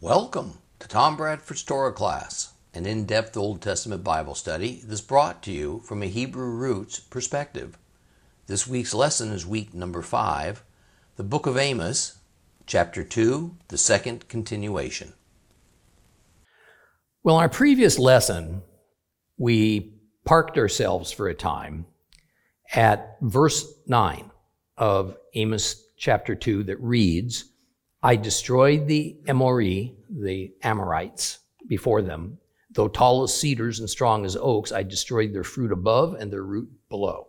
Welcome to Tom Bradford's Torah class, an in depth Old Testament Bible study that's brought to you from a Hebrew roots perspective. This week's lesson is week number five, the book of Amos, chapter 2, the second continuation. Well, in our previous lesson, we parked ourselves for a time at verse 9 of Amos chapter 2 that reads, I destroyed the Amori, the Amorites, before them. Though tall as cedars and strong as oaks, I destroyed their fruit above and their root below.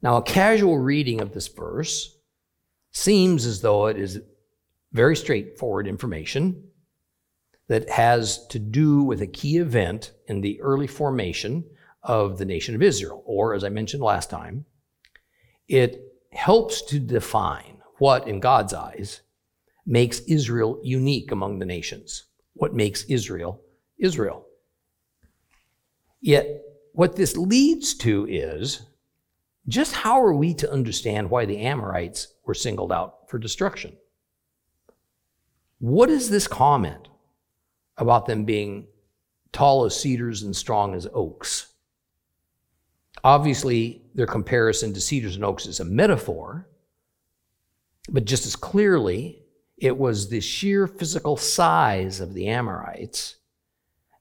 Now, a casual reading of this verse seems as though it is very straightforward information that has to do with a key event in the early formation of the nation of Israel. Or, as I mentioned last time, it helps to define what, in God's eyes, makes Israel unique among the nations, what makes Israel Israel. Yet, what this leads to is just how are we to understand why the Amorites were singled out for destruction? What is this comment about them being tall as cedars and strong as oaks? Obviously, their comparison to cedars and oaks is a metaphor, but just as clearly, it was the sheer physical size of the Amorites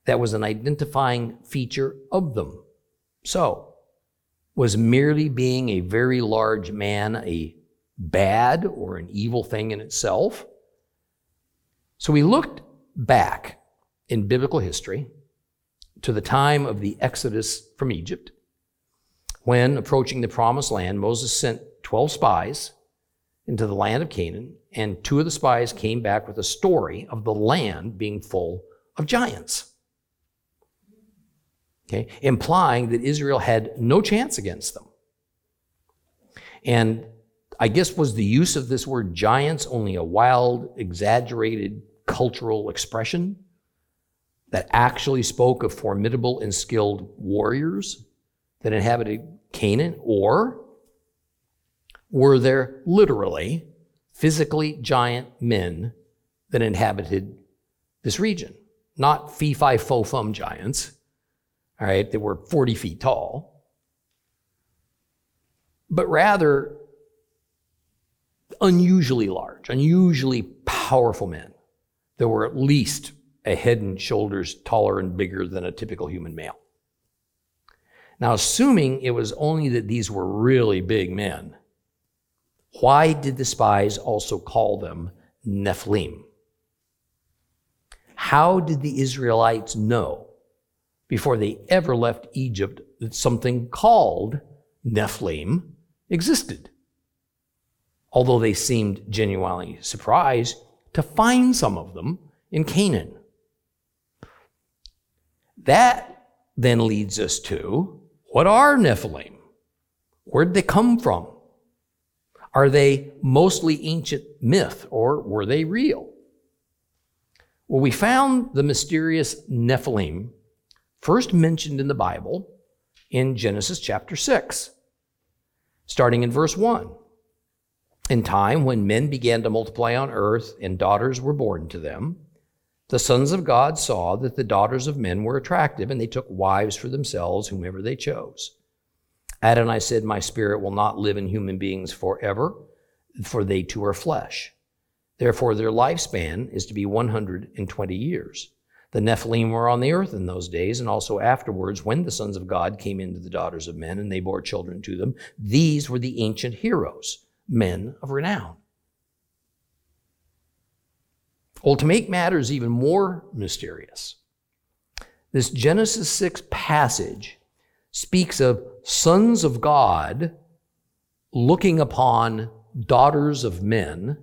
that was an identifying feature of them. So, was merely being a very large man a bad or an evil thing in itself? So we looked back in biblical history to the time of the Exodus from Egypt, when approaching the promised land, Moses sent 12 spies into the land of Canaan, and two of the spies came back with a story of the land being full of giants. Okay, implying that Israel had no chance against them. And I guess was the use of this word giants only a wild, exaggerated cultural expression that actually spoke of formidable and skilled warriors that inhabited Canaan? Or were there literally, physically giant men that inhabited this region. Not fee fi fo fum giants, all right, that were 40 feet tall, but rather unusually large, unusually powerful men that were at least a head and shoulders taller and bigger than a typical human male. Now, assuming it was only that these were really big men, why did the spies also call them Nephilim? How did the Israelites know before they ever left Egypt that something called Nephilim existed? Although they seemed genuinely surprised to find some of them in Canaan. That then leads us to what are Nephilim? Where'd they come from? Are they mostly ancient myth or were they real? Well, we found the mysterious Nephilim first mentioned in the Bible in Genesis chapter 6, starting in verse 1. In time when men began to multiply on earth and daughters were born to them, the sons of God saw that the daughters of men were attractive, and they took wives for themselves, whomever they chose. Adonai said, My spirit will not live in human beings forever, for they too are flesh. Therefore, their lifespan is to be 120 years. The Nephilim were on the earth in those days, and also afterwards, when the sons of God came into the daughters of men and they bore children to them. These were the ancient heroes, men of renown. Well, to make matters even more mysterious, this Genesis 6 passage speaks of sons of God looking upon daughters of men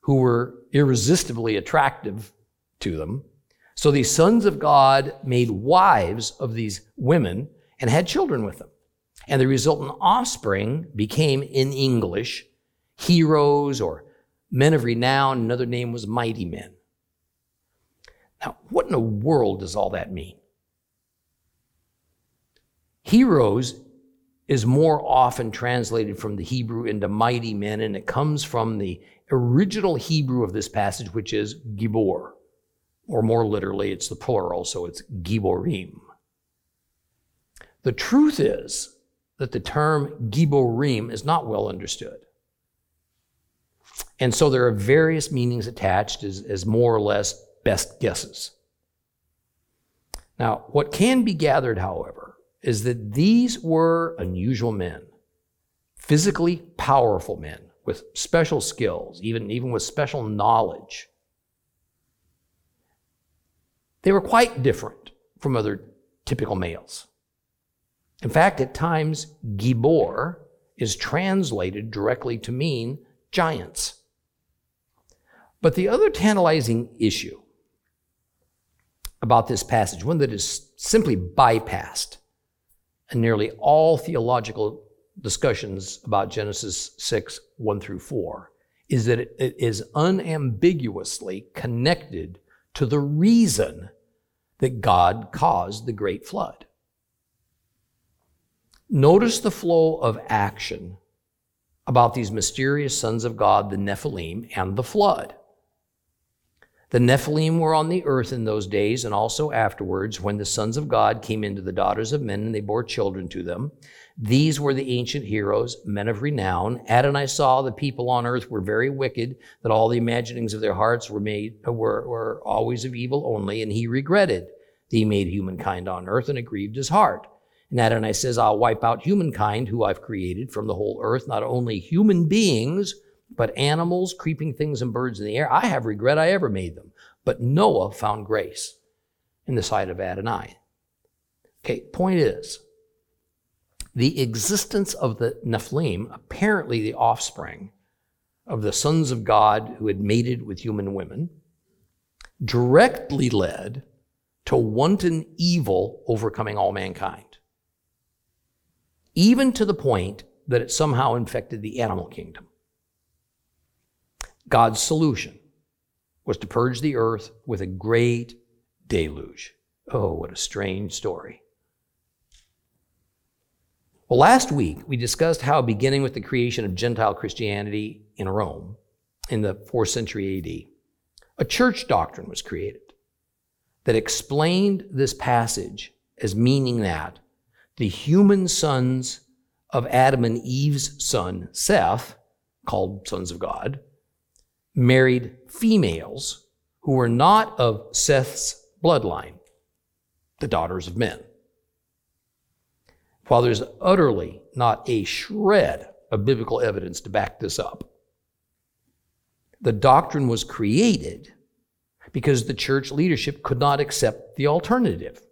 who were irresistibly attractive to them. So these sons of God made wives of these women and had children with them. And the resultant offspring became, in English, heroes or men of renown. Another name was mighty men. Now, what in the world does all that mean? Heroes is more often translated from the Hebrew into mighty men, and it comes from the original Hebrew of this passage, which is Gibor, or more literally, it's the plural, so it's Giborim. The truth is that the term Giborim is not well understood. And so there are various meanings attached as, as more or less best guesses. Now, what can be gathered, however, is that these were unusual men, physically powerful men with special skills, even, even with special knowledge. They were quite different from other typical males. In fact, at times, Gibor is translated directly to mean giants. But the other tantalizing issue about this passage, one that is simply bypassed in nearly all theological discussions about Genesis 6, 1 through 4, is that it is unambiguously connected to the reason that God caused the great flood. Notice the flow of action about these mysterious sons of God, the Nephilim, and the flood. The Nephilim were on the earth in those days and also afterwards when the sons of God came into the daughters of men and they bore children to them. These were the ancient heroes, men of renown. Adonai saw the people on earth were very wicked, that all the imaginings of their hearts were made uh, were, were always of evil only, and he regretted that he made humankind on earth and it grieved his heart. And Adonai says, I'll wipe out humankind who I've created from the whole earth, not only human beings, but animals, creeping things, and birds in the air, I have regret I ever made them. But Noah found grace in the sight of Adonai. Okay, point is, the existence of the Nephilim, apparently the offspring of the sons of God who had mated with human women, directly led to wanton evil overcoming all mankind. Even to the point that it somehow infected the animal kingdom. God's solution was to purge the earth with a great deluge. Oh, what a strange story. Well, last week we discussed how, beginning with the creation of Gentile Christianity in Rome in the 4th century AD, a church doctrine was created that explained this passage as meaning that the human sons of Adam and Eve's son, Seth, called sons of God, married females who were not of Seth's bloodline, the daughters of men. While there's utterly not a shred of biblical evidence to back this up, the doctrine was created because the church leadership could not accept the alternative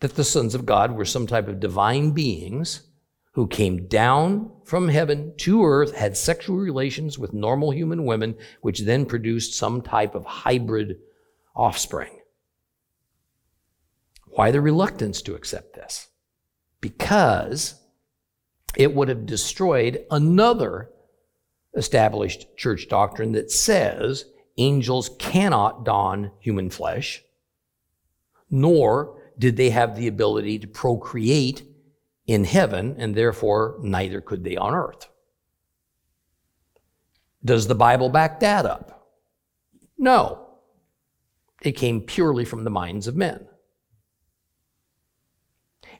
that the sons of God were some type of divine beings who came down from heaven to earth, had sexual relations with normal human women, which then produced some type of hybrid offspring. Why the reluctance to accept this? Because it would have destroyed another established church doctrine that says angels cannot don human flesh, nor did they have the ability to procreate in heaven, and therefore neither could they on earth. Does the Bible back that up? No. It came purely from the minds of men.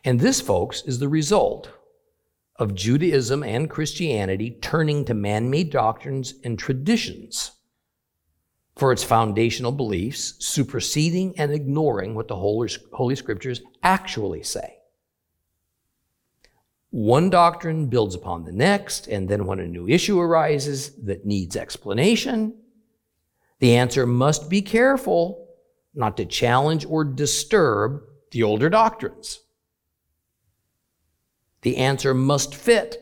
And this, folks, is the result of Judaism and Christianity turning to man made doctrines and traditions for its foundational beliefs, superseding and ignoring what the Holy, Holy Scriptures actually say. One doctrine builds upon the next, and then when a new issue arises that needs explanation, the answer must be careful not to challenge or disturb the older doctrines. The answer must fit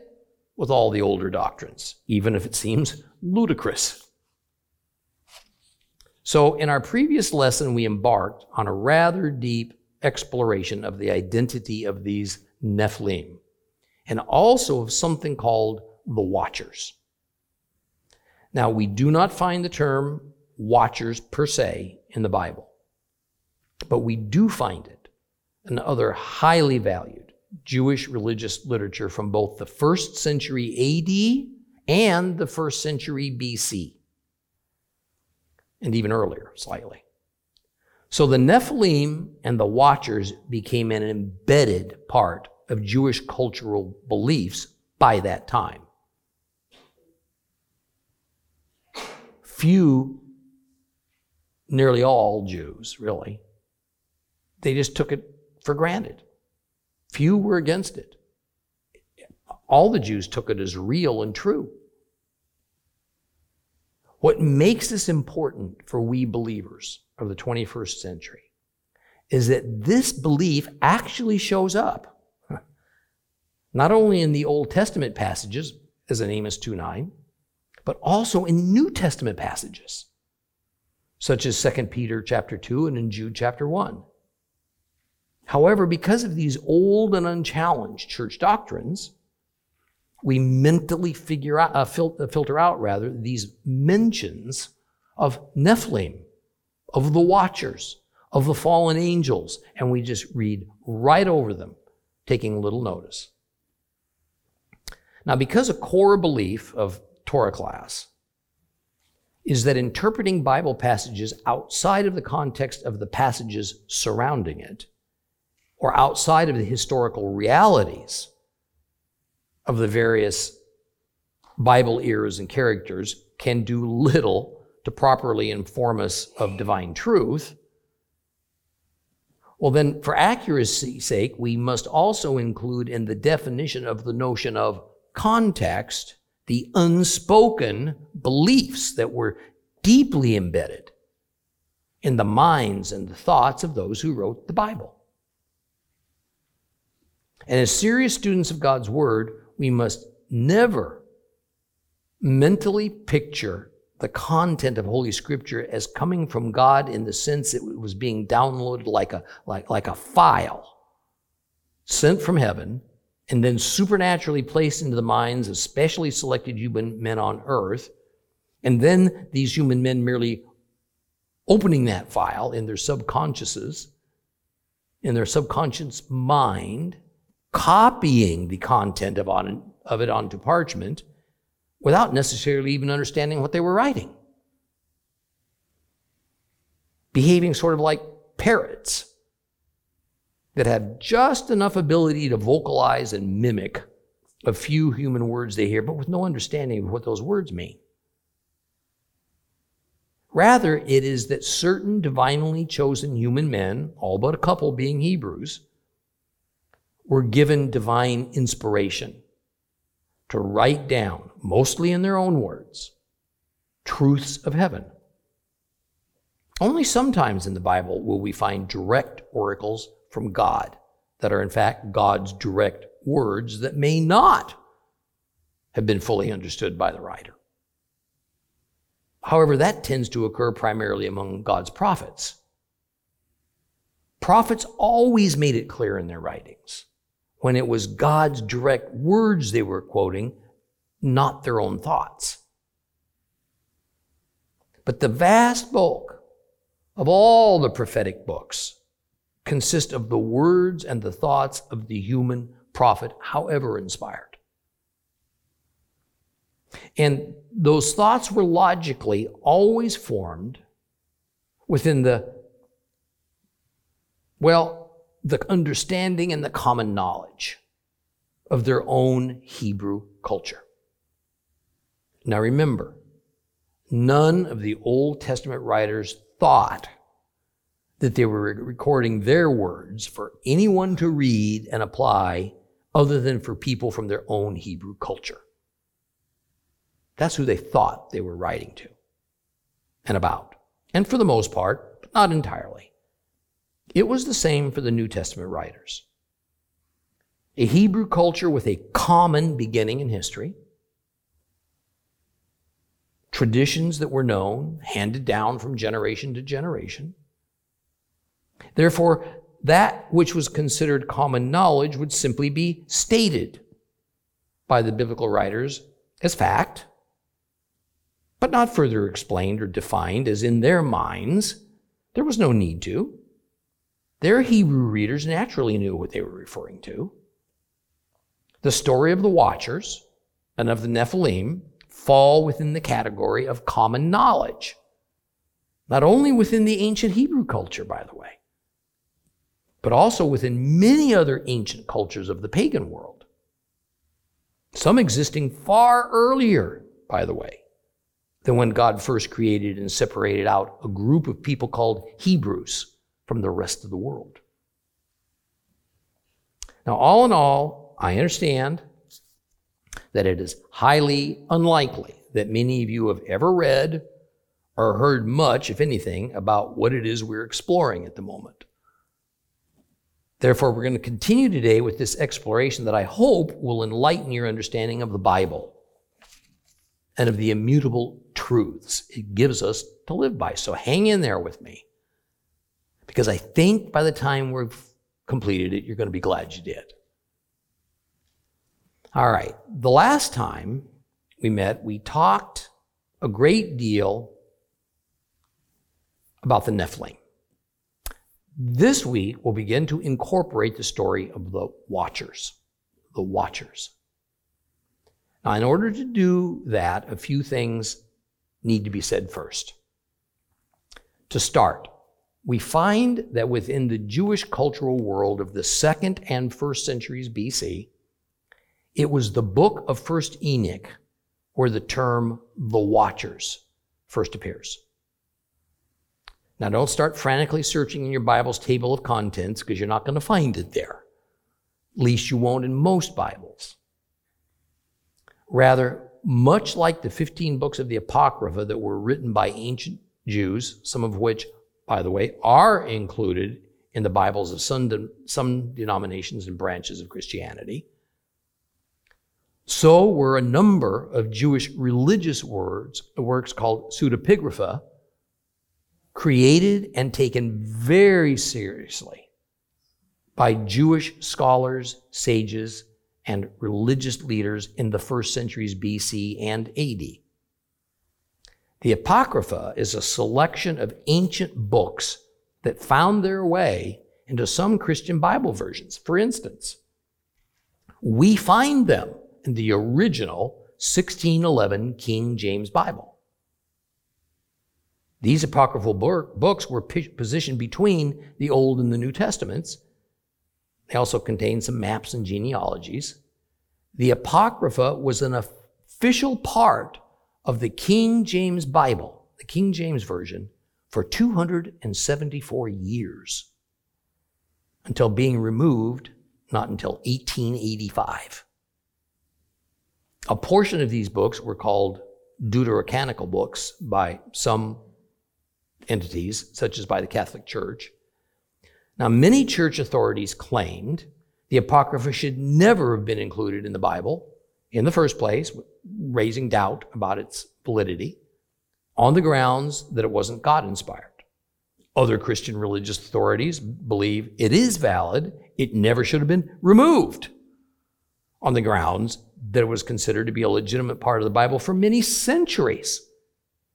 with all the older doctrines, even if it seems ludicrous. So, in our previous lesson, we embarked on a rather deep exploration of the identity of these Nephilim and also of something called the Watchers. Now, we do not find the term Watchers per se in the Bible, but we do find it in other highly valued Jewish religious literature from both the first century AD and the first century BC, and even earlier, slightly. So the Nephilim and the Watchers became an embedded part of Jewish cultural beliefs by that time. Few, nearly all Jews, really, they just took it for granted. Few were against it. All the Jews took it as real and true. What makes this important for we believers of the 21st century is that this belief actually shows up not only in the Old Testament passages, as in Amos 2 9, but also in New Testament passages, such as 2 Peter chapter 2 and in Jude chapter 1. However, because of these old and unchallenged church doctrines, we mentally figure out, uh, uh, filter out rather these mentions of Nephilim, of the watchers, of the fallen angels, and we just read right over them, taking little notice. Now, because a core belief of Torah class is that interpreting Bible passages outside of the context of the passages surrounding it, or outside of the historical realities of the various Bible eras and characters, can do little to properly inform us of divine truth. Well, then, for accuracy's sake, we must also include in the definition of the notion of context the unspoken beliefs that were deeply embedded in the minds and the thoughts of those who wrote the Bible. And as serious students of God's Word, we must never mentally picture the content of Holy Scripture as coming from God in the sense it was being downloaded like a, like, like a file sent from heaven and then supernaturally placed into the minds of specially selected human men on earth. And then these human men merely opening that file in their subconsciouses, in their subconscious mind, copying the content of, on, of it onto parchment without necessarily even understanding what they were writing. Behaving sort of like parrots that have just enough ability to vocalize and mimic a few human words they hear, but with no understanding of what those words mean. Rather, it is that certain divinely chosen human men, all but a couple being Hebrews, were given divine inspiration to write down, mostly in their own words, truths of heaven. Only sometimes in the Bible will we find direct oracles from God that are in fact God's direct words that may not have been fully understood by the writer. However, that tends to occur primarily among God's prophets. Prophets always made it clear in their writings when it was God's direct words they were quoting, not their own thoughts. But the vast bulk of all the prophetic books consist of the words and the thoughts of the human prophet, however inspired. And those thoughts were logically always formed within the, well, the understanding and the common knowledge of their own Hebrew culture. Now remember, none of the Old Testament writers thought that they were recording their words for anyone to read and apply other than for people from their own Hebrew culture. That's who they thought they were writing to and about. And for the most part, but not entirely. It was the same for the New Testament writers. A Hebrew culture with a common beginning in history, traditions that were known, handed down from generation to generation, Therefore, that which was considered common knowledge would simply be stated by the biblical writers as fact, but not further explained or defined as in their minds there was no need to. Their Hebrew readers naturally knew what they were referring to. the story of the Watchers and of the Nephilim fall within the category of common knowledge. Not only within the ancient Hebrew culture, by the way, but also within many other ancient cultures of the pagan world. Some existing far earlier, by the way, than when God first created and separated out a group of people called Hebrews from the rest of the world. Now, all in all, I understand that it is highly unlikely that many of you have ever read or heard much, if anything, about what it is we're exploring at the moment. Therefore, we're going to continue today with this exploration that I hope will enlighten your understanding of the Bible and of the immutable truths it gives us to live by. So hang in there with me because I think by the time we've completed it, you're going to be glad you did. All right, the last time we met, we talked a great deal about the Nephilim. This week, we'll begin to incorporate the story of the Watchers. The Watchers. Now, in order to do that, a few things need to be said first. To start, we find that within the Jewish cultural world of the second and first centuries BC, it was the book of First Enoch where the term the Watchers first appears. Now, don't start frantically searching in your Bible's table of contents because you're not going to find it there. At least you won't in most Bibles. Rather, much like the 15 books of the Apocrypha that were written by ancient Jews, some of which, by the way, are included in the Bibles of some, some denominations and branches of Christianity, so were a number of Jewish religious words, works called pseudepigrapha, created and taken very seriously by Jewish scholars, sages, and religious leaders in the first centuries BC and AD. The Apocrypha is a selection of ancient books that found their way into some Christian Bible versions. For instance, we find them in the original 1611 King James Bible. These apocryphal books were positioned between the Old and the New Testaments. They also contain some maps and genealogies. The Apocrypha was an official part of the King James Bible, the King James Version, for 274 years until being removed not until 1885. A portion of these books were called deuterocanonical books by some entities, such as by the Catholic Church. Now, many church authorities claimed the Apocrypha should never have been included in the Bible in the first place, raising doubt about its validity on the grounds that it wasn't God inspired. Other Christian religious authorities believe it is valid, it never should have been removed on the grounds that it was considered to be a legitimate part of the Bible for many centuries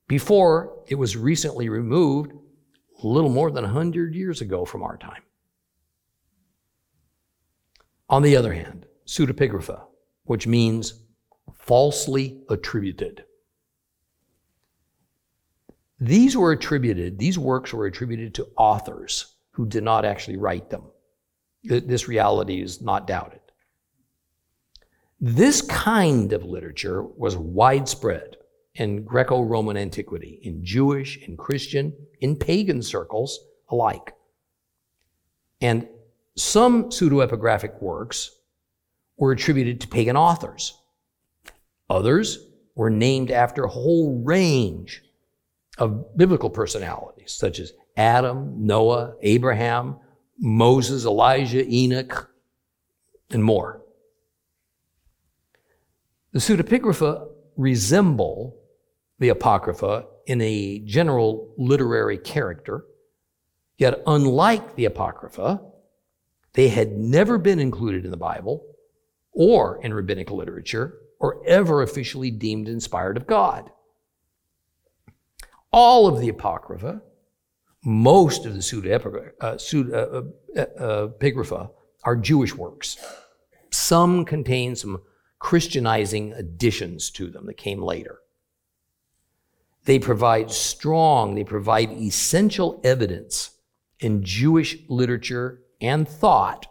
before it was recently removed a little more than 100 years ago from our time. On the other hand, pseudepigrapha, which means falsely attributed. These were attributed, these works were attributed to authors who did not actually write them. This reality is not doubted. This kind of literature was widespread in Greco Roman antiquity, in Jewish, in Christian, in pagan circles alike. And some pseudoepigraphic works were attributed to pagan authors. Others were named after a whole range of biblical personalities, such as Adam, Noah, Abraham, Moses, Elijah, Enoch, and more. The pseudepigrapha resemble the Apocrypha in a general literary character, yet unlike the Apocrypha, they had never been included in the Bible or in rabbinic literature or ever officially deemed inspired of God. All of the Apocrypha, most of the pseudepigrapha uh, uh, uh, are Jewish works Some contain some Christianizing additions to them that came later. They provide strong, they provide essential evidence in Jewish literature and thought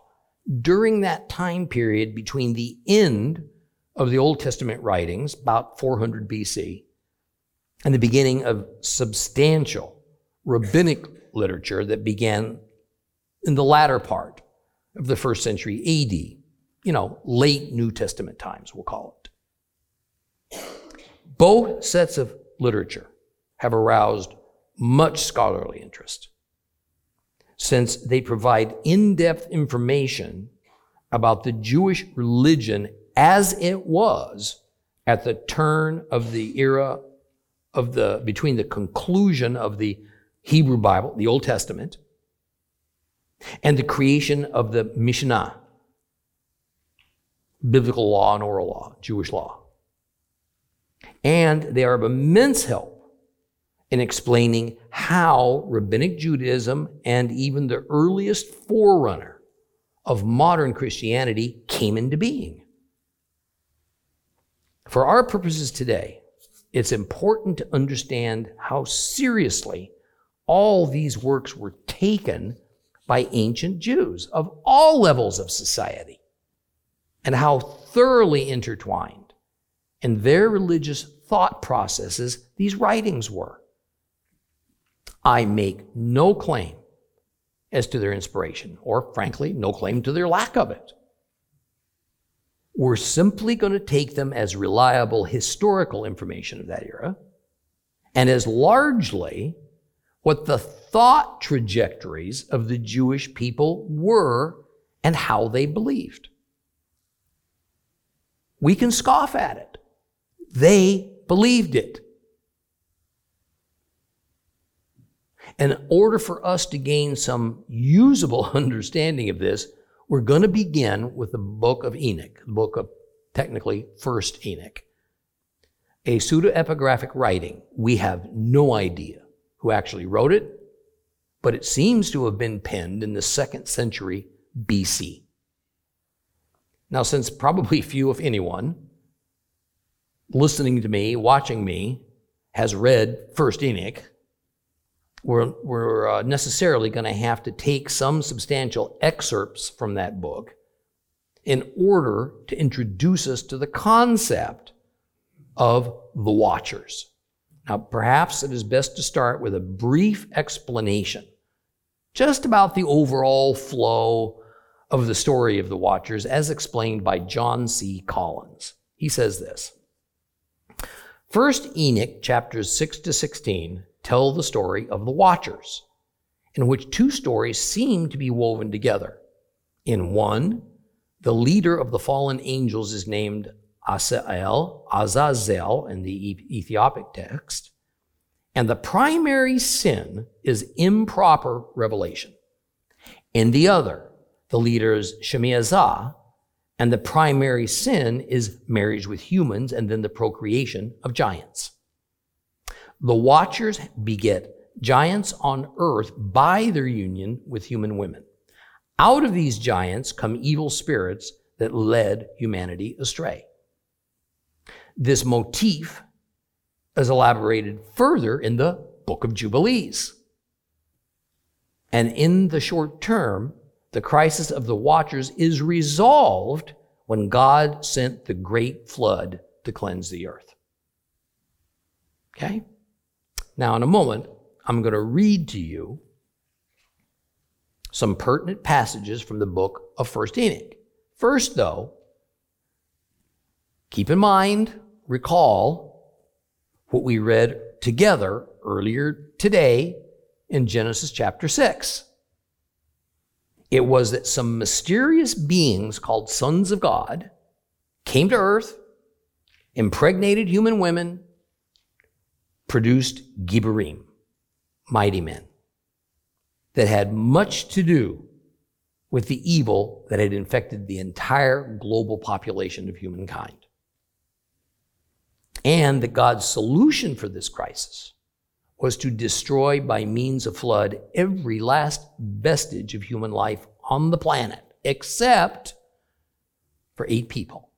during that time period between the end of the Old Testament writings, about 400 BC, and the beginning of substantial rabbinic literature that began in the latter part of the first century AD, you know, late New Testament times, we'll call it. Both sets of literature have aroused much scholarly interest since they provide in depth information about the Jewish religion as it was at the turn of the era of the between the conclusion of the Hebrew Bible, the Old Testament, and the creation of the Mishnah, biblical law and oral law, Jewish law. And they are of immense help in explaining how rabbinic Judaism and even the earliest forerunner of modern Christianity came into being. For our purposes today, it's important to understand how seriously all these works were taken by ancient Jews of all levels of society and how thoroughly intertwined in their religious thought processes these writings were. I make no claim as to their inspiration, or frankly, no claim to their lack of it. We're simply going to take them as reliable historical information of that era and as largely what the thought trajectories of the Jewish people were and how they believed. We can scoff at it. They believed it. In order for us to gain some usable understanding of this, we're going to begin with the book of Enoch, the book of technically First Enoch. A pseudo-epigraphic writing. We have no idea who actually wrote it, but it seems to have been penned in the second century BC. Now, since probably few, if anyone, listening to me, watching me, has read First Enoch, we're, we're uh, necessarily going to have to take some substantial excerpts from that book in order to introduce us to the concept of the watchers. Now, perhaps it is best to start with a brief explanation just about the overall flow of the story of the watchers as explained by John C. Collins. He says this First Enoch, chapters 6 to 16, tell the story of the Watchers, in which two stories seem to be woven together. In one, the leader of the fallen angels is named Asael, Azazel in the Ethiopic text, and the primary sin is improper revelation. In the other, the leader is Shemiazah, and the primary sin is marriage with humans and then the procreation of giants. The Watchers beget giants on earth by their union with human women. Out of these giants come evil spirits that led humanity astray. This motif is elaborated further in the Book of Jubilees. And in the short term, the crisis of the watchers is resolved when God sent the great flood to cleanse the earth. Okay? Now, in a moment, I'm going to read to you some pertinent passages from the book of 1st Enoch. First, though, keep in mind, recall what we read together earlier today in Genesis chapter 6. It was that some mysterious beings called sons of God came to earth, impregnated human women, produced Gibborim, mighty men, that had much to do with the evil that had infected the entire global population of humankind. And that God's solution for this crisis was to destroy by means of flood every last vestige of human life on the planet, except for eight people.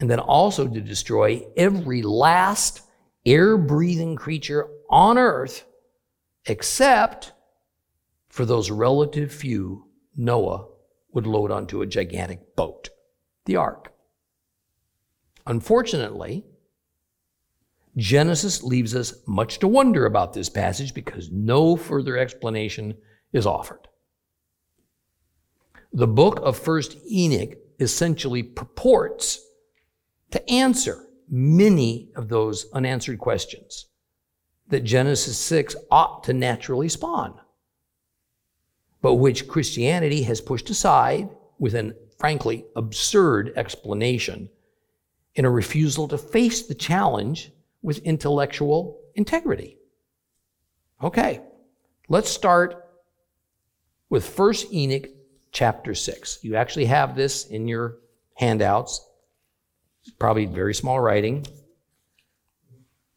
And then also to destroy every last air breathing creature on earth except for those relative few Noah would load onto a gigantic boat, the ark. Unfortunately, Genesis leaves us much to wonder about this passage because no further explanation is offered. The book of 1st Enoch essentially purports to answer many of those unanswered questions that Genesis 6 ought to naturally spawn, but which Christianity has pushed aside with an frankly absurd explanation in a refusal to face the challenge with intellectual integrity. Okay, let's start with First Enoch chapter 6. You actually have this in your handouts. Probably very small writing,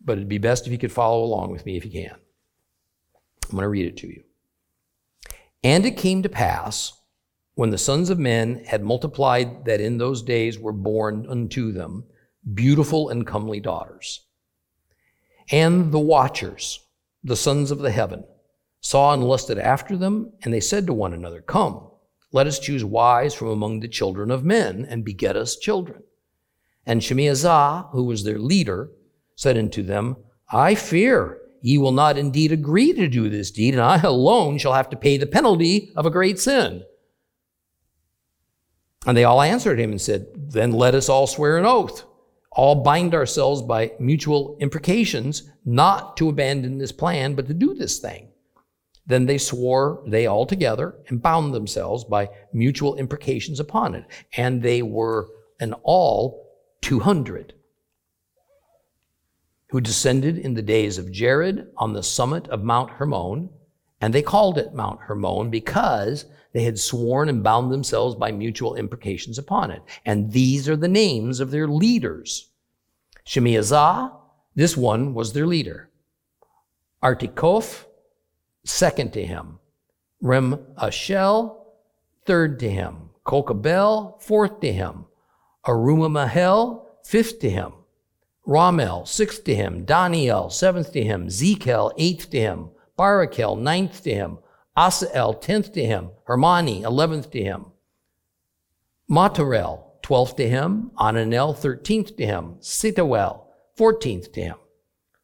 but it'd be best if you could follow along with me if you can. I'm going to read it to you. And it came to pass when the sons of men had multiplied that in those days were born unto them beautiful and comely daughters. And the watchers, the sons of the heaven, saw and lusted after them, and they said to one another, Come, let us choose wives from among the children of men, and beget us children. And Shemiazah, who was their leader, said unto them, I fear ye will not indeed agree to do this deed, and I alone shall have to pay the penalty of a great sin. And they all answered him and said, Then let us all swear an oath all bind ourselves by mutual imprecations not to abandon this plan, but to do this thing. Then they swore, they all together, and bound themselves by mutual imprecations upon it. And they were in all 200 who descended in the days of Jared on the summit of Mount Hermon. And they called it Mount Hermon because they had sworn and bound themselves by mutual imprecations upon it. And these are the names of their leaders. Shemiazah, this one was their leader. Artikoph, second to him. Rem Ashel, third to him. Kokabel, fourth to him. Aruma Mahel, fifth to him. Ramel, sixth to him. Daniel, seventh to him. Zekel, eighth to him. Barakel, ninth to him. Asael, tenth to him, Hermani, eleventh to him, Matarel, twelfth to him, Ananel, thirteenth to him, Sitawel, fourteenth to him,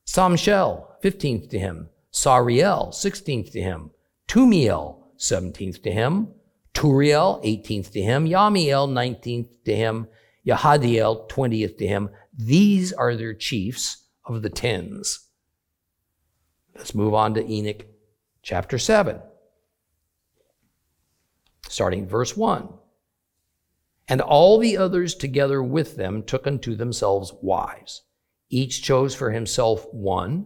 Samshel, fifteenth to him, Sariel, sixteenth to him, Tumiel, seventeenth to him, Turiel, eighteenth to him, Yamiel, nineteenth to him, Yahadiel, twentieth to him. These are their chiefs of the tens. Let's move on to Enoch chapter 7 starting verse 1. And all the others together with them took unto themselves wives. Each chose for himself one,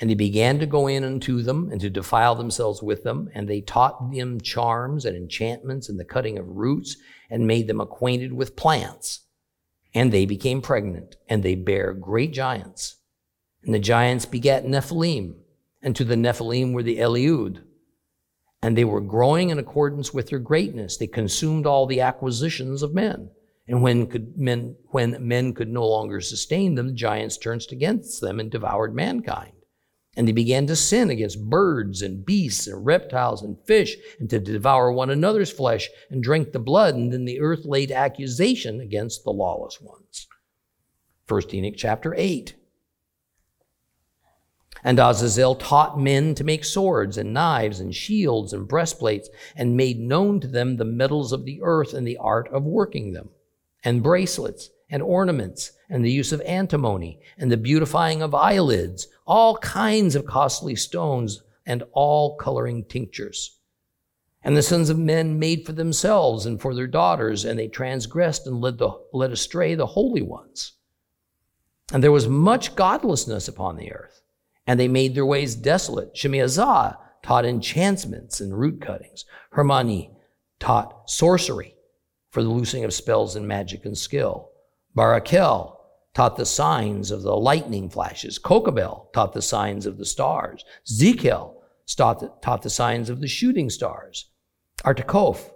and they began to go in unto them and to defile themselves with them. And they taught them charms and enchantments and the cutting of roots and made them acquainted with plants. And they became pregnant, and they bare great giants. And the giants begat Nephilim, and to the Nephilim were the Eliud and they were growing in accordance with their greatness. They consumed all the acquisitions of men. And when, could men, when men could no longer sustain them, the giants turned against them and devoured mankind. And they began to sin against birds and beasts and reptiles and fish, and to devour one another's flesh and drink the blood. And then the earth laid accusation against the lawless ones. First Enoch chapter 8. And Azazel taught men to make swords and knives and shields and breastplates, and made known to them the metals of the earth and the art of working them, and bracelets and ornaments, and the use of antimony, and the beautifying of eyelids, all kinds of costly stones, and all coloring tinctures. And the sons of men made for themselves and for their daughters, and they transgressed and led, the, led astray the holy ones. And there was much godlessness upon the earth and they made their ways desolate. Shemiazah taught enchantments and root cuttings. Hermani taught sorcery for the loosing of spells and magic and skill. Barakel taught the signs of the lightning flashes. Kokabel taught the signs of the stars. The, taught the signs of the shooting stars. Artakoph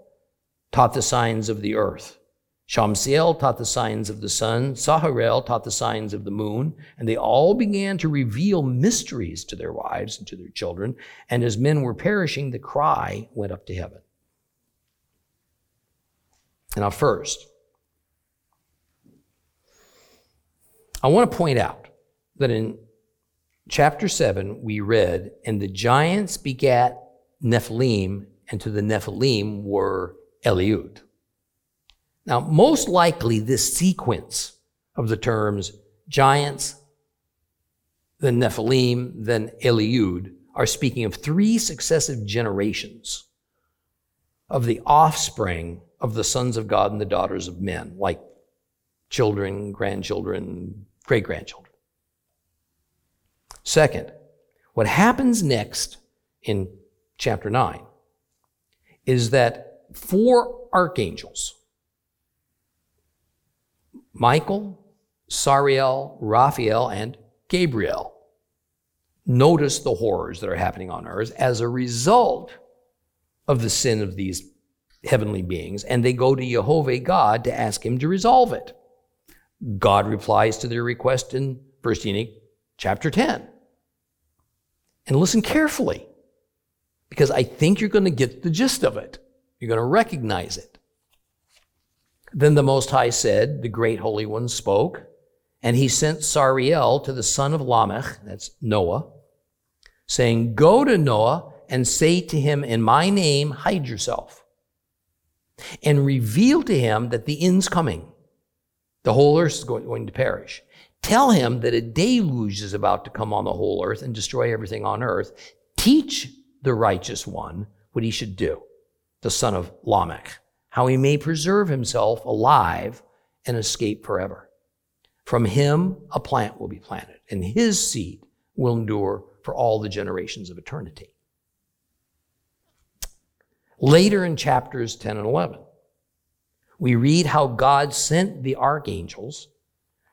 taught the signs of the earth. Shamsiel taught the signs of the sun. Saharel taught the signs of the moon. And they all began to reveal mysteries to their wives and to their children. And as men were perishing, the cry went up to heaven. Now, first, I want to point out that in chapter 7, we read, And the giants begat Nephilim, and to the Nephilim were Eliud. Now, most likely, this sequence of the terms giants, then Nephilim, then Eliud are speaking of three successive generations of the offspring of the sons of God and the daughters of men, like children, grandchildren, great grandchildren. Second, what happens next in chapter 9 is that four archangels, Michael, Sariel, Raphael, and Gabriel, notice the horrors that are happening on earth as a result of the sin of these heavenly beings, and they go to Jehovah God to ask him to resolve it. God replies to their request in 1 Enoch chapter 10. And listen carefully, because I think you're going to get the gist of it. You're going to recognize it. Then the Most High said, The great Holy One spoke, and he sent Sariel to the son of Lamech, that's Noah, saying, Go to Noah and say to him, In my name, hide yourself, and reveal to him that the end's coming. The whole earth is going to perish. Tell him that a deluge is about to come on the whole earth and destroy everything on earth. Teach the righteous one what he should do, the son of Lamech, how he may preserve himself alive and escape forever. From him, a plant will be planted, and his seed will endure for all the generations of eternity. Later in chapters 10 and 11, we read how God sent the archangels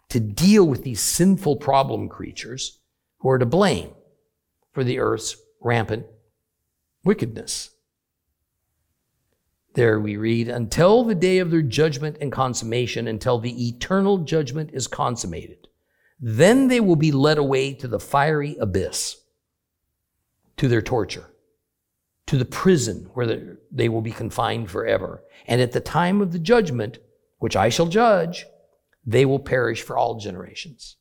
to deal with these sinful problem creatures who are to blame for the earth's rampant wickedness. There we read, until the day of their judgment and consummation, until the eternal judgment is consummated. Then they will be led away to the fiery abyss, to their torture to the prison where they will be confined forever. And at the time of the judgment, which I shall judge, they will perish for all generations.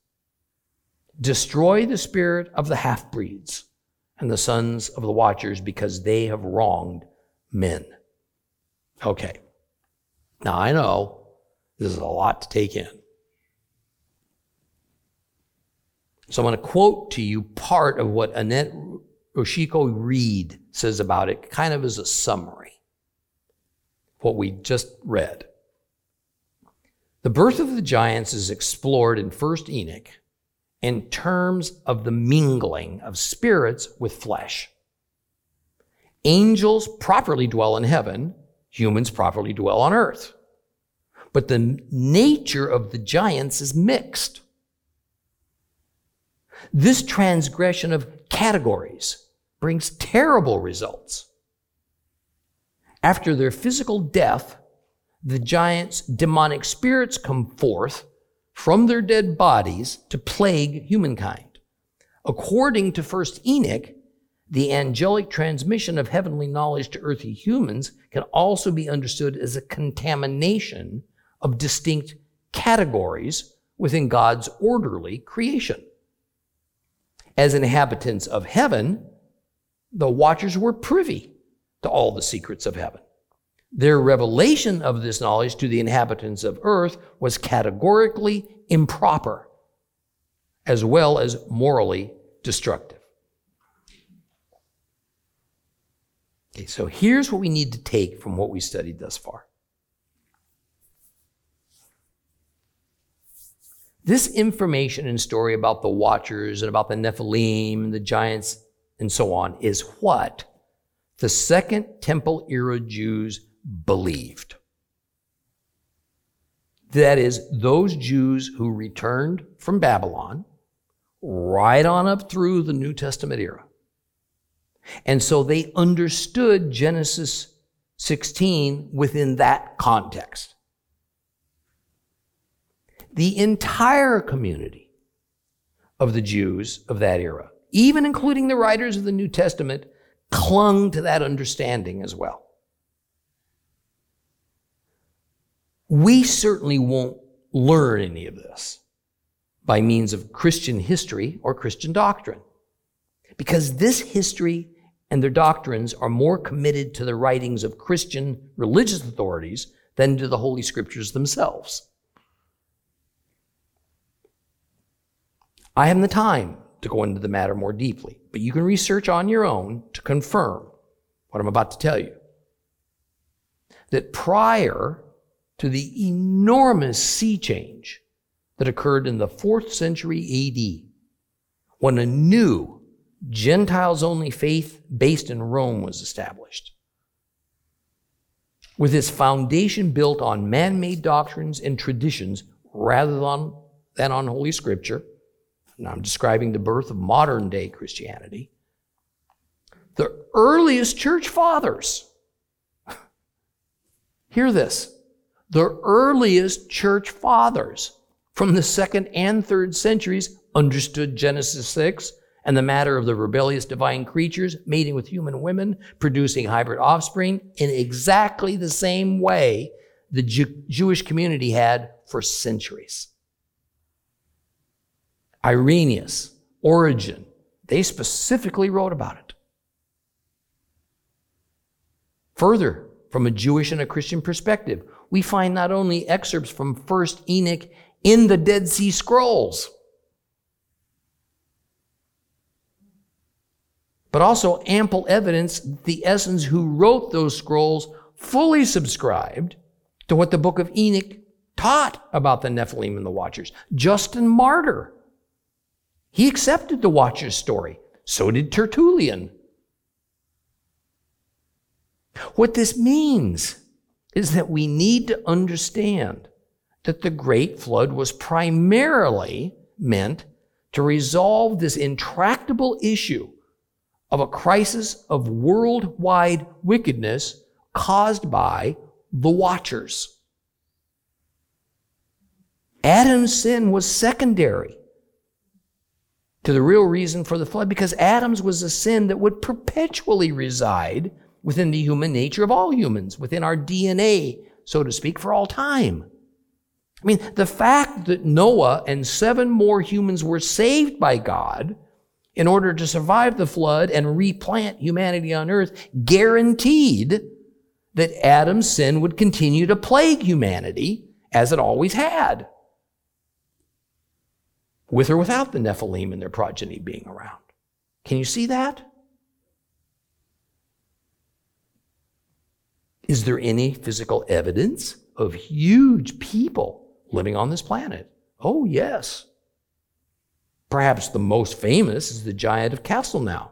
Destroy the spirit of the half breeds and the sons of the watchers because they have wronged men. Okay. Now I know this is a lot to take in. So I'm going to quote to you part of what Annette Yoshiko Reed says about it, kind of as a summary. What we just read. The birth of the giants is explored in 1st Enoch in terms of the mingling of spirits with flesh. Angels properly dwell in heaven, humans properly dwell on earth. But the nature of the giants is mixed. This transgression of categories brings terrible results. After their physical death, the giants' demonic spirits come forth from their dead bodies to plague humankind. According to 1st Enoch, the angelic transmission of heavenly knowledge to earthly humans can also be understood as a contamination of distinct categories within God's orderly creation. As inhabitants of heaven, the watchers were privy to all the secrets of heaven. Their revelation of this knowledge to the inhabitants of earth was categorically improper, as well as morally destructive. Okay, so here's what we need to take from what we studied thus far. This information and story about the watchers and about the Nephilim and the giants and so on is what the Second Temple era Jews believed. That is, those Jews who returned from Babylon right on up through the New Testament era. And so they understood Genesis 16 within that context. The entire community of the Jews of that era, even including the writers of the New Testament, clung to that understanding as well. We certainly won't learn any of this by means of Christian history or Christian doctrine. Because this history and their doctrines are more committed to the writings of Christian religious authorities than to the Holy Scriptures themselves. I haven't the time to go into the matter more deeply, but you can research on your own to confirm what I'm about to tell you. That prior to the enormous sea change that occurred in the fourth century AD, when a new Gentiles only faith based in Rome was established. With its foundation built on man made doctrines and traditions rather than, than on Holy Scripture, now I'm describing the birth of modern day Christianity, the earliest church fathers, hear this, the earliest church fathers from the second and third centuries understood Genesis 6 and the matter of the rebellious divine creatures mating with human women, producing hybrid offspring in exactly the same way the Jew- Jewish community had for centuries. Irenaeus, Origen, they specifically wrote about it. Further, from a Jewish and a Christian perspective, we find not only excerpts from First Enoch in the Dead Sea Scrolls, but also ample evidence the Essenes who wrote those scrolls fully subscribed to what the book of Enoch taught about the Nephilim and the Watchers. Justin Martyr he accepted the Watcher's story. So did Tertullian. What this means is that we need to understand that the Great Flood was primarily meant to resolve this intractable issue of a crisis of worldwide wickedness caused by the Watchers. Adam's sin was secondary to the real reason for the flood because Adam's was a sin that would perpetually reside within the human nature of all humans, within our DNA, so to speak, for all time. I mean, the fact that Noah and seven more humans were saved by God in order to survive the flood and replant humanity on earth guaranteed that Adam's sin would continue to plague humanity as it always had with or without the Nephilim and their progeny being around. Can you see that? Is there any physical evidence of huge people living on this planet? Oh, yes. Perhaps the most famous is the giant of Castelnau,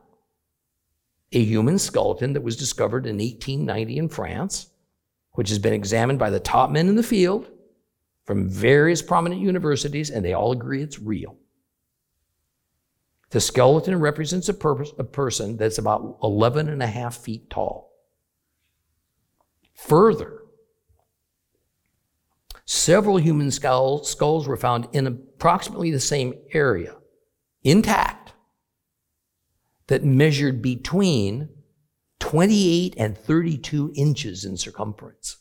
a human skeleton that was discovered in 1890 in France, which has been examined by the top men in the field from various prominent universities, and they all agree it's real. The skeleton represents a, purpose, a person that's about 11 and a half feet tall. Further, several human skulls, skulls were found in approximately the same area, intact, that measured between 28 and 32 inches in circumference.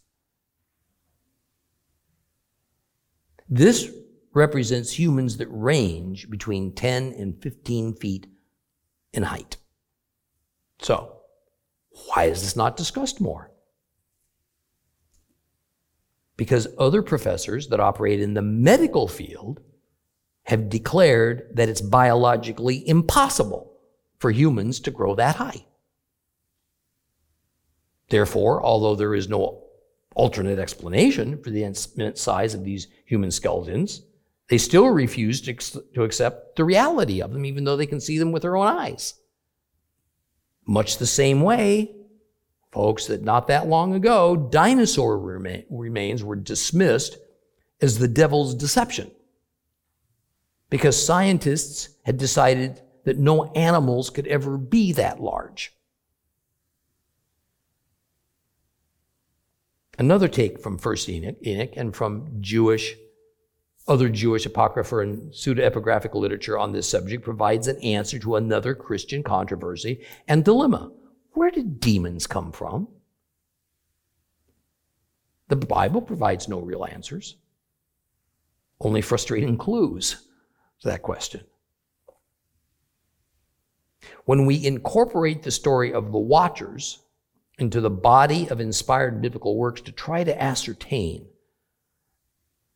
This represents humans that range between 10 and 15 feet in height. So, why is this not discussed more? Because other professors that operate in the medical field have declared that it's biologically impossible for humans to grow that high. Therefore, although there is no alternate explanation for the infinite size of these human skeletons, they still refuse to, to accept the reality of them, even though they can see them with their own eyes. Much the same way, folks, that not that long ago, dinosaur rema- remains were dismissed as the devil's deception because scientists had decided that no animals could ever be that large. Another take from First Enoch, Enoch and from Jewish, other Jewish apocrypha and pseudepigraphical literature on this subject provides an answer to another Christian controversy and dilemma. Where did demons come from? The Bible provides no real answers, only frustrating clues to that question. When we incorporate the story of the Watchers into the body of inspired biblical works to try to ascertain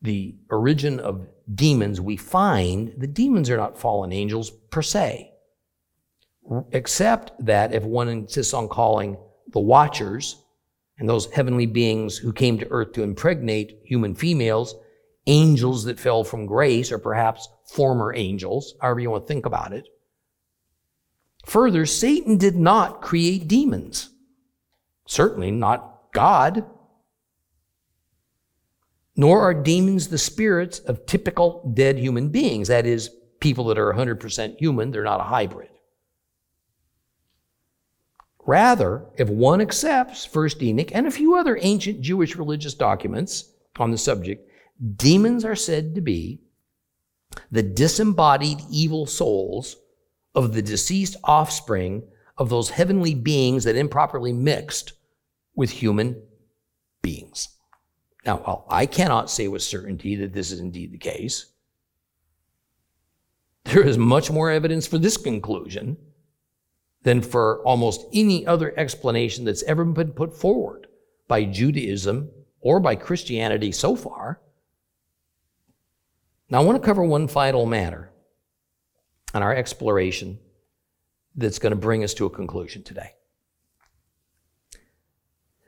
the origin of demons, we find the demons are not fallen angels per se, except that if one insists on calling the Watchers and those heavenly beings who came to earth to impregnate human females angels that fell from grace, or perhaps former angels, however you want to think about it. Further, Satan did not create demons. Certainly not God. Nor are demons the spirits of typical dead human beings. That is, people that are 100% human, they're not a hybrid. Rather, if one accepts First Enoch and a few other ancient Jewish religious documents on the subject, demons are said to be the disembodied evil souls of the deceased offspring of those heavenly beings that improperly mixed with human beings. Now, while I cannot say with certainty that this is indeed the case, there is much more evidence for this conclusion than for almost any other explanation that's ever been put forward by Judaism or by Christianity so far. Now, I want to cover one final matter on our exploration that's going to bring us to a conclusion today.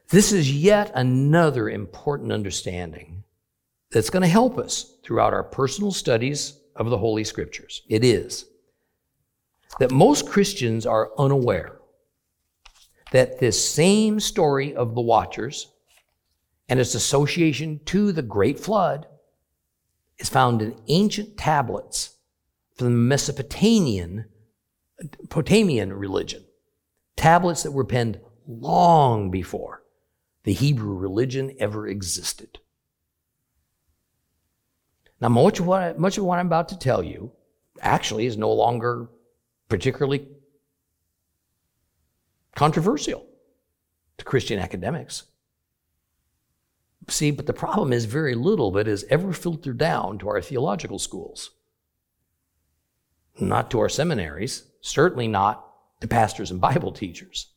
This is yet another important understanding that's going to help us throughout our personal studies of the Holy Scriptures. It is that most Christians are unaware that this same story of the Watchers and its association to the Great Flood is found in ancient tablets from the Mesopotamian Potamian religion, tablets that were penned long before the Hebrew religion ever existed. Now, much of, what, much of what I'm about to tell you actually is no longer particularly controversial to Christian academics. See, but the problem is very little of it ever filtered down to our theological schools, not to our seminaries, certainly not to pastors and Bible teachers.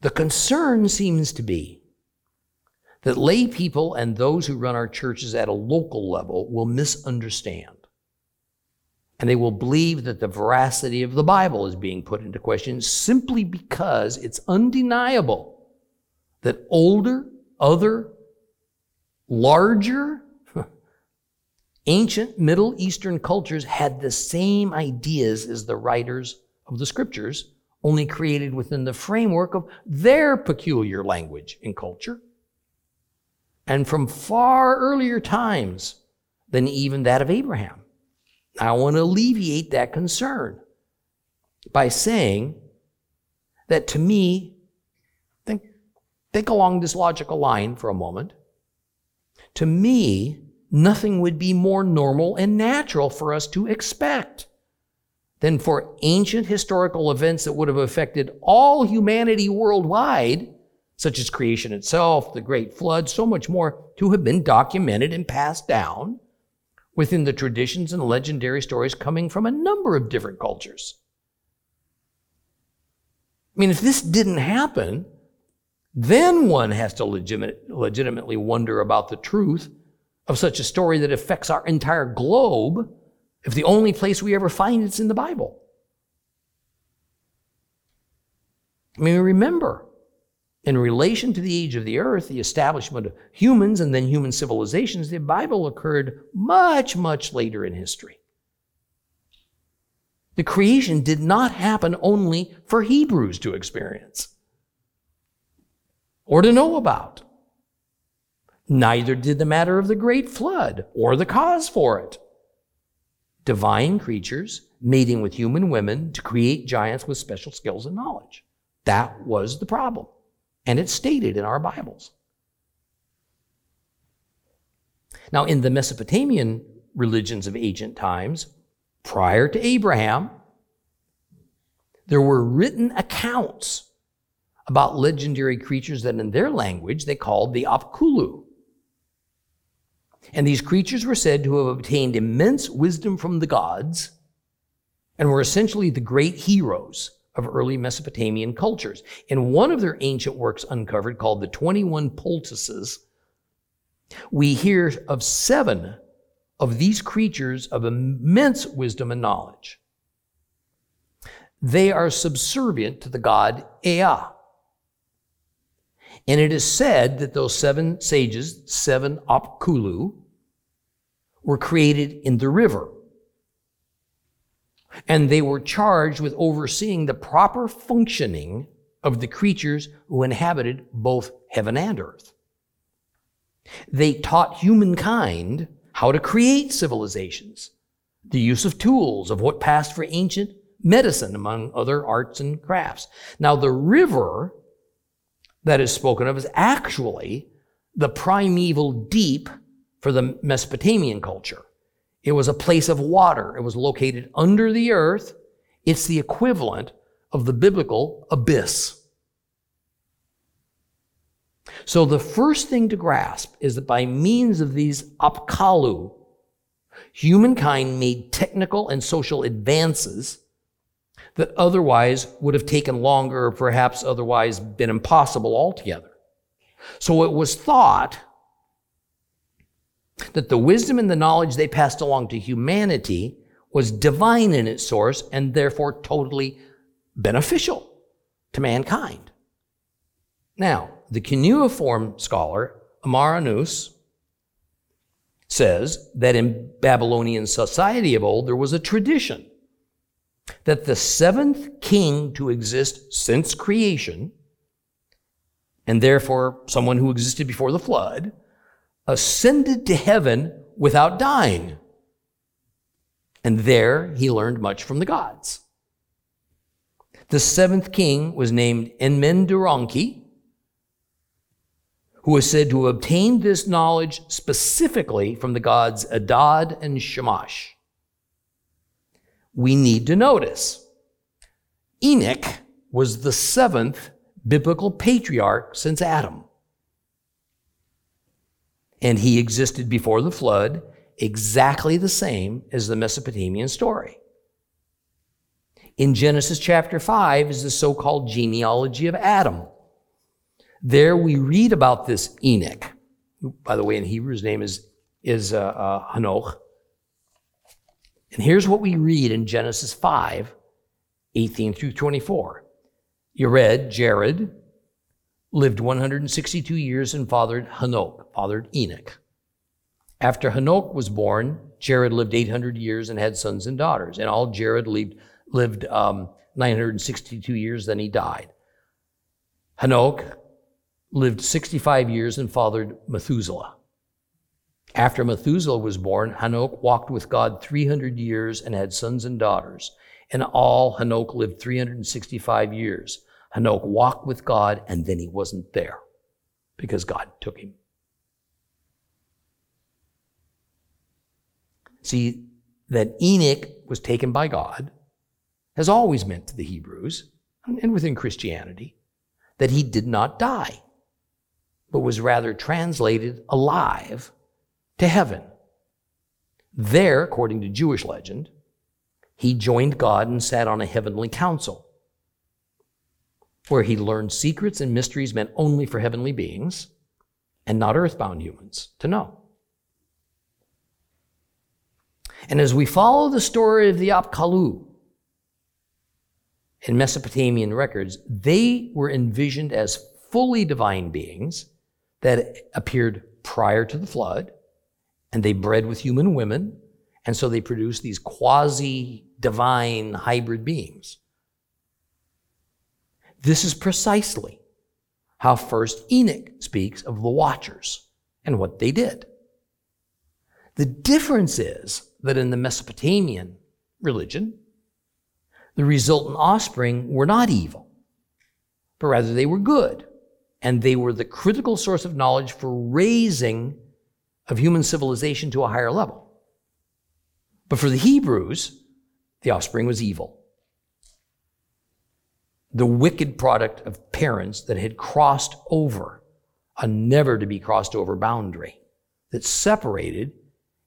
The concern seems to be that lay people and those who run our churches at a local level will misunderstand. And they will believe that the veracity of the Bible is being put into question simply because it's undeniable that older, other, larger, ancient Middle Eastern cultures had the same ideas as the writers of the scriptures, only created within the framework of their peculiar language and culture. And from far earlier times than even that of Abraham. I want to alleviate that concern by saying that to me, Think along this logical line for a moment. To me, nothing would be more normal and natural for us to expect than for ancient historical events that would have affected all humanity worldwide, such as creation itself, the great flood, so much more, to have been documented and passed down within the traditions and legendary stories coming from a number of different cultures. I mean, if this didn't happen, then one has to legitimate, legitimately wonder about the truth of such a story that affects our entire globe if the only place we ever find it's in the Bible. I mean, remember, in relation to the age of the earth, the establishment of humans and then human civilizations, the Bible occurred much, much later in history. The creation did not happen only for Hebrews to experience or to know about. Neither did the matter of the great flood or the cause for it. Divine creatures mating with human women to create giants with special skills and knowledge. That was the problem. and it's stated in our Bibles. Now, in the Mesopotamian religions of ancient times, prior to Abraham, there were written accounts about legendary creatures that in their language they called the Apkallu. And these creatures were said to have obtained immense wisdom from the gods and were essentially the great heroes of early Mesopotamian cultures. In one of their ancient works uncovered, called the 21 Poultices, we hear of seven of these creatures of immense wisdom and knowledge. They are subservient to the god Ea. And it is said that those seven sages, seven Apkallu, were created in the river. And they were charged with overseeing the proper functioning of the creatures who inhabited both heaven and earth. They taught humankind how to create civilizations, the use of tools, of what passed for ancient medicine, among other arts and crafts. Now, the river that is spoken of is actually the primeval deep for the Mesopotamian culture. It was a place of water. It was located under the earth. It's the equivalent of the biblical abyss. So the first thing to grasp is that by means of these apkallu, humankind made technical and social advances that otherwise would have taken longer or perhaps otherwise been impossible altogether. So it was thought that the wisdom and the knowledge they passed along to humanity was divine in its source and therefore totally beneficial to mankind. Now, the cuneiform scholar Amar Annus says that in Babylonian society of old there was a tradition that the seventh king to exist since creation, and therefore someone who existed before the flood, ascended to heaven without dying. And there he learned much from the gods. The seventh king was named Enmeduranki, who is said to have obtained this knowledge specifically from the gods Adad and Shamash. We need to notice Enoch was the seventh biblical patriarch since Adam and he existed before the flood, exactly the same as the Mesopotamian story. In Genesis chapter 5 is the so called genealogy of Adam. There we read about this Enoch, by the way, in Hebrew, his name is, is uh, uh, Hanoch. And here's what we read in Genesis 5 18 through 24. You read Jared, lived 162 years and fathered Hanok, fathered Enoch. After Hanok was born, Jared lived 800 years and had sons and daughters. And all Jared lived, lived um, 962 years, then he died. Hanok lived 65 years and fathered Methuselah. After Methuselah was born, Hanok walked with God 300 years and had sons and daughters. In all, Hanok lived 365 years. Hanok walked with God and then he wasn't there because God took him. See, that Enoch was taken by God has always meant to the Hebrews and within Christianity that he did not die, but was rather translated alive to heaven. There, according to Jewish legend, he joined God and sat on a heavenly council where he learned secrets and mysteries meant only for heavenly beings and not earthbound humans to know. And as we follow the story of the Apkallu in Mesopotamian records, they were envisioned as fully divine beings that appeared prior to the flood, and they bred with human women, and so they produced these quasi divine hybrid beings. This is precisely how first Enoch speaks of the watchers and what they did. The difference is that in the Mesopotamian religion, the resultant offspring were not evil, but rather they were good. and they were the critical source of knowledge for raising of human civilization to a higher level. But for the Hebrews, the offspring was evil. The wicked product of parents that had crossed over a never to be crossed over boundary that separated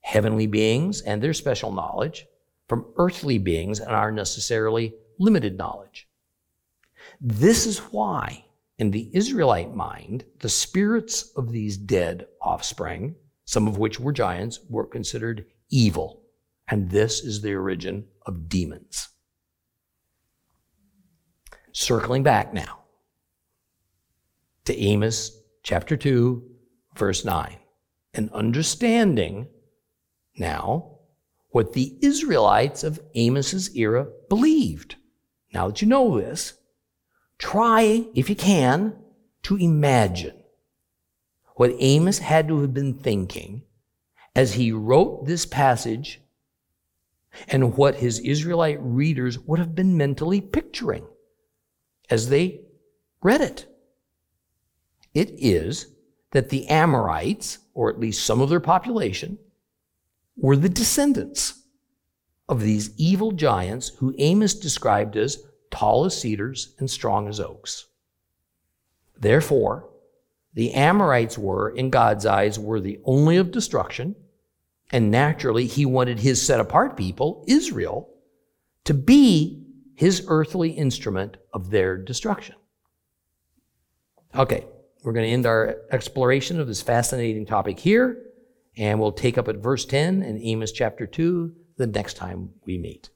heavenly beings and their special knowledge from earthly beings and our necessarily limited knowledge. This is why, in the Israelite mind, the spirits of these dead offspring, some of which were giants, were considered evil. And this is the origin of demons. Circling back now to Amos chapter 2, verse 9, and understanding now what the Israelites of Amos's era believed. Now that you know this, try, if you can, to imagine what Amos had to have been thinking as he wrote this passage and what his Israelite readers would have been mentally picturing as they read it. It is that the Amorites, or at least some of their population, were the descendants of these evil giants who Amos described as tall as cedars and strong as oaks. Therefore, the Amorites were, in God's eyes, worthy only of destruction, and naturally, he wanted his set apart people, Israel, to be his earthly instrument of their destruction. Okay, we're going to end our exploration of this fascinating topic here, and we'll take up at verse 10 in Amos chapter 2 the next time we meet.